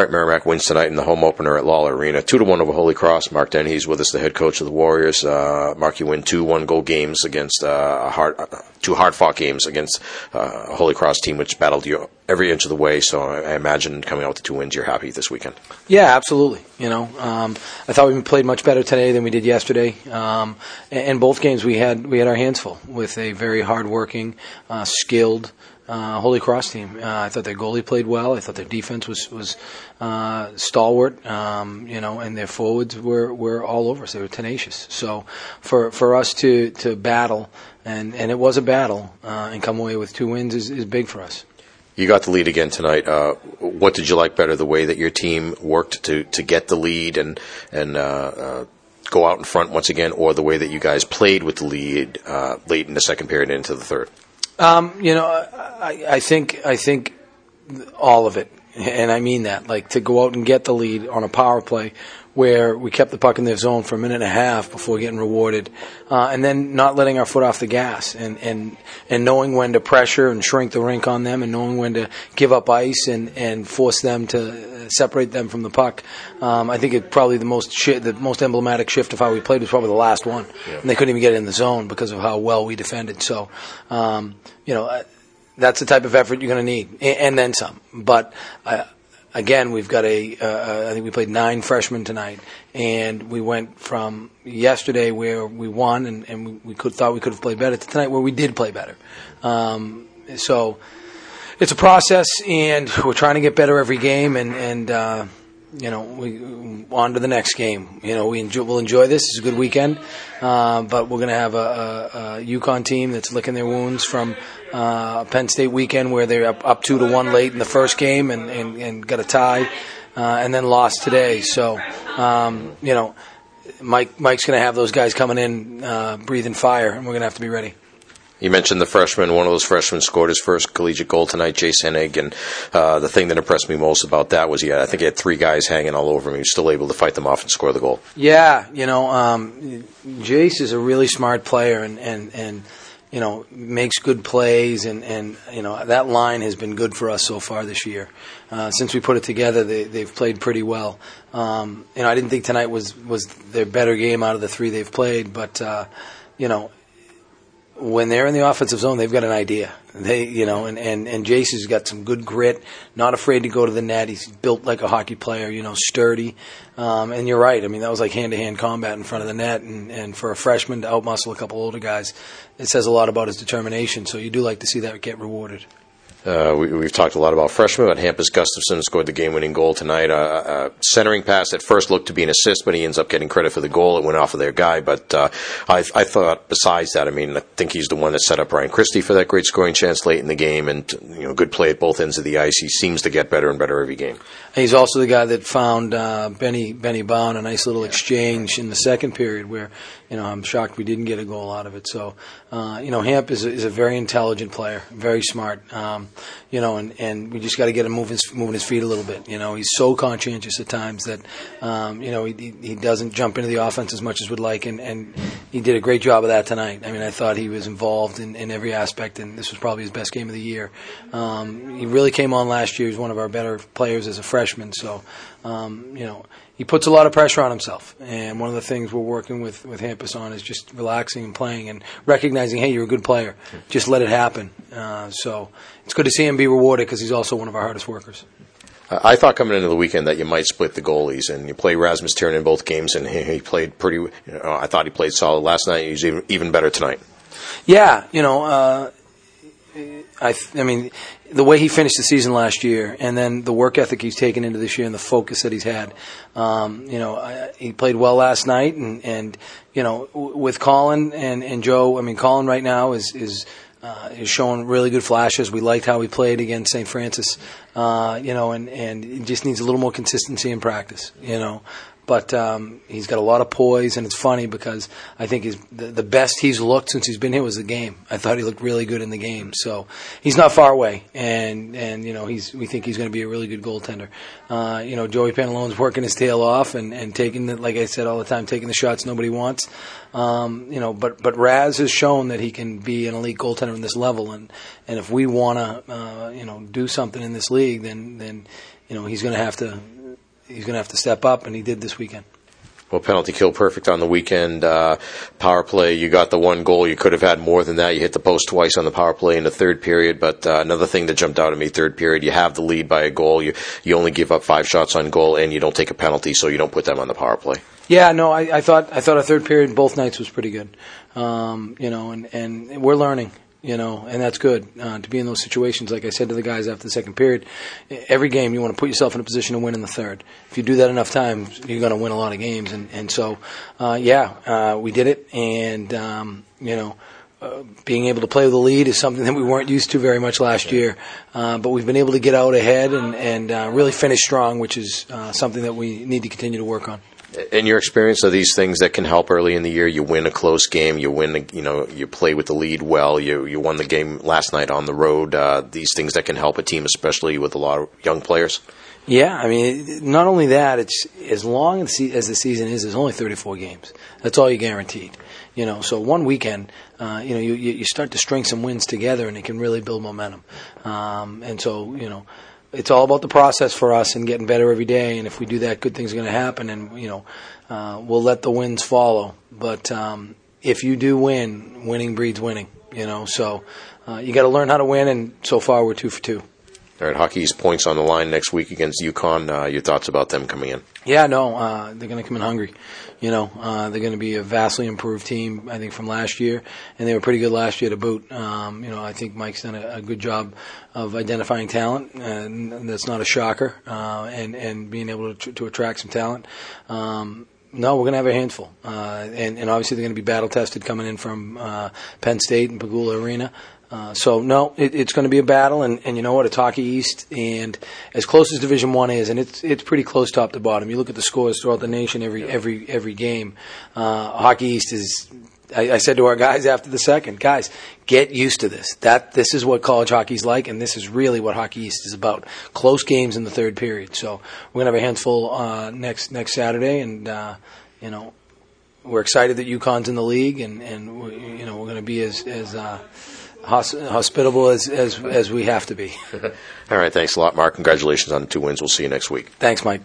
All right, Merrimack wins tonight in the home opener at Lawler Arena, two to one over Holy Cross. Mark Dennehy's with us, the head coach of the Warriors. Uh, Mark, you win two one goal games against uh, hard, uh, two hard fought games against uh, a Holy Cross team which battled you every inch of the way. So I, imagine coming out with the two wins, you're happy this weekend. Yeah, absolutely. You know, um, I thought we played much better today than we did yesterday. Um, and, and both games we had we had our hands full with a very hardworking, uh, skilled uh, Holy Cross team. Uh, I thought their goalie played well. I thought their defense was was uh, stalwart. Um, you know, and their forwards were, were all over us. They were tenacious. So for for us to to battle and and it was a battle uh, and come away with two wins is, is big for us. You got the lead again tonight. Uh, what did you like better? The way that your team worked to to get the lead and and uh, uh, go out in front once again, or the way that you guys played with the lead uh, late in the second period into the third. Um, you know, I, I think I think all of it, and I mean that. Like to go out and get the lead on a power play, where we kept the puck in their zone for a minute and a half before getting rewarded, uh, and then not letting our foot off the gas, and and and knowing when to pressure and shrink the rink on them, and knowing when to give up ice and and force them to separate them from the puck. Um, I think it probably the most shi- the most emblematic shift of how we played was probably the last one, Yeah. and they couldn't even get it in the zone because of how well we defended. So, um, you know. uh, That's the type of effort you're going to need, a- and then some. But uh, again, we've got a. Uh, uh, I think we played nine freshmen tonight, and we went from yesterday where we won and, and we, could thought we could have played better to tonight where we did play better. Um, so it's a process, and we're trying to get better every game, and and. Uh, you know, we on to the next game. You know, we enjoy, we'll enjoy this. It's a good weekend, uh, but we're going to have a, a, a UConn team that's licking their wounds from uh, Penn State weekend where they're up, up two to one late in the first game and, and, and got a tie, uh, and then lost today. So, um, you know, Mike Mike's going to have those guys coming in uh, breathing fire, and we're going to have to be ready. You mentioned the freshman. One of those freshmen scored his first collegiate goal tonight, Jay Senig. And uh, the thing that impressed me most about that was he had, I think he had three guys hanging all over him. He was still able to fight them off and score the goal. Yeah, you know, um, Jace is a really smart player and, and, and you know, makes good plays, and, and you know, that line has been good for us so far this year. Uh, since we put it together, they, they've played pretty well. Um, you know, I didn't think tonight was, was their better game out of the three they've played, but, uh, you know, when they're in the offensive zone, they've got an idea. They, you know, and, and, and Jason's got some good grit, not afraid to go to the net. He's built like a hockey player, you know, sturdy. Um, and you're right. I mean, that was like hand to hand combat in front of the net. And, and for a freshman to outmuscle a couple older guys, it says a lot about his determination. So you do like to see that get rewarded. Uh, we, we've talked a lot about freshmen, but Hampus Gustafsson scored the game-winning goal tonight. Uh, uh, centering pass at first looked to be an assist, but he ends up getting credit for the goal. It went off of their guy. But uh, I, I thought, besides that, I mean, I think he's the one that set up Ryan Christie for that great scoring chance late in the game, and you know, good play at both ends of the ice. He seems to get better and better every game. He's also the guy that found uh, Benny Benny Bond a nice little exchange in the second period where you know I'm shocked we didn't get a goal out of it. So uh, you know Hamp is a, is a very intelligent player, very smart. Um, you know, and, and we just got to get him moving moving his feet a little bit. You know, he's so conscientious at times that um, you know he, he he doesn't jump into the offense as much as we'd like, and, and he did a great job of that tonight. I mean, I thought he was involved in, in every aspect, and this was probably his best game of the year. Um, he really came on last year. He's one of our better players as a freshman. So, um, you know, he puts a lot of pressure on himself. And one of the things we're working with with Hampus on is just relaxing and playing and recognizing, hey, you're a good player. Just let it happen. Uh, so it's good to see him be rewarded because he's also one of our hardest workers. I thought coming into the weekend that you might split the goalies, and you play Rasmus Tirronen in both games, and he, he played pretty. You know, I thought he played solid last night. He's even, even better tonight. Yeah, you know, uh, I, th- I mean, the way he finished the season last year, and then the work ethic he's taken into this year, and the focus that he's had. Um, you know, I, he played well last night, and and you know, w- with Colin and and Joe. I mean, Colin right now is is. Uh, is showing really good flashes. We liked how he played against St. Francis, uh, you know, and, and just needs a little more consistency in practice, you know. But um, he's got a lot of poise, and it's funny because I think he's, the, the best he's looked since he's been here was the game. I thought he looked really good in the game, so he's not far away, and and you know he's we think he's going to be a really good goaltender. Uh, you know, Joey Pantallone's working his tail off and and taking the, like I said all the time, taking the shots nobody wants. Um, you know, but but Raz has shown that he can be an elite goaltender in this level, and and if we want to, uh, you know, do something in this league, then then you know he's going to have to he's going to have to step up, and he did this weekend. Well, penalty kill perfect on the weekend. Uh, power play, you got the one goal. You could have had more than that. You hit the post twice on the power play in the third period. But uh, another thing that jumped out at me, third period, you have the lead by a goal. You you only give up five shots on goal, and you don't take a penalty, so you don't put them on the power play. Yeah, no, I, I thought I thought our third period both nights was pretty good. Um, you know, and and we're learning you know, and that's good uh, to be in those situations. Like I said to the guys after the second period, every game you want to put yourself in a position to win in the third. If you do that enough times, you're going to win a lot of games. And and so, uh, yeah, uh, we did it, and um, you know. Uh, being able to play with the lead is something that we weren't used to very much last year, uh, but we've been able to get out ahead and, and uh, really finish strong, which is something that we need to continue to work on in your experience of these things that can help early in the year you win a close game you win you know you play with the lead well you you won the game last night on the road uh, these things that can help a team especially with a lot of young players? Yeah i mean not only that it's as long as the season is there's only 34 games. That's all you're guaranteed you know? So one weekend uh, you know you, you start to string some wins together and it can really build momentum. Um, and so you know it's all about the process for us and getting better every day. And if we do that, good things are going to happen. And you know, uh, we'll let the wins follow. But um, if you do win, winning breeds winning. You know, so uh, you got to learn how to win. And so far, we're two for two. All right, hockey's points on the line next week against UConn. Uh, your thoughts about them coming in? Yeah, no, uh, they're going to come in hungry. You know, uh, they're going to be a vastly improved team, I think, from last year, and they were pretty good last year to boot. Um, you know, I think Mike's done a, a good job of identifying talent, and that's not a shocker, uh, and and being able to, to attract some talent. Um, no, we're going to have a handful, uh, and, and obviously they're going to be battle tested coming in from uh, Penn State and Pegula Arena. Uh, so no, it, it's going to be a battle, and, and you know what? It's Hockey East, and as close as Division One is, and it's it's pretty close top to bottom. You look at the scores throughout the nation every every every game. Uh, Hockey East is. I, I said to our guys after the second, guys, get used to this. That this is what college hockey's like, and this is really what Hockey East is about. Close games in the third period. So we're gonna have a handful uh, next next Saturday, and uh, you know we're excited that UConn's in the league, and and you know we're going to be as as uh, hospitable as, as, as we have to be. All right. Thanks a lot, Mark. Congratulations on the two wins. We'll see you next week. Thanks, Mike.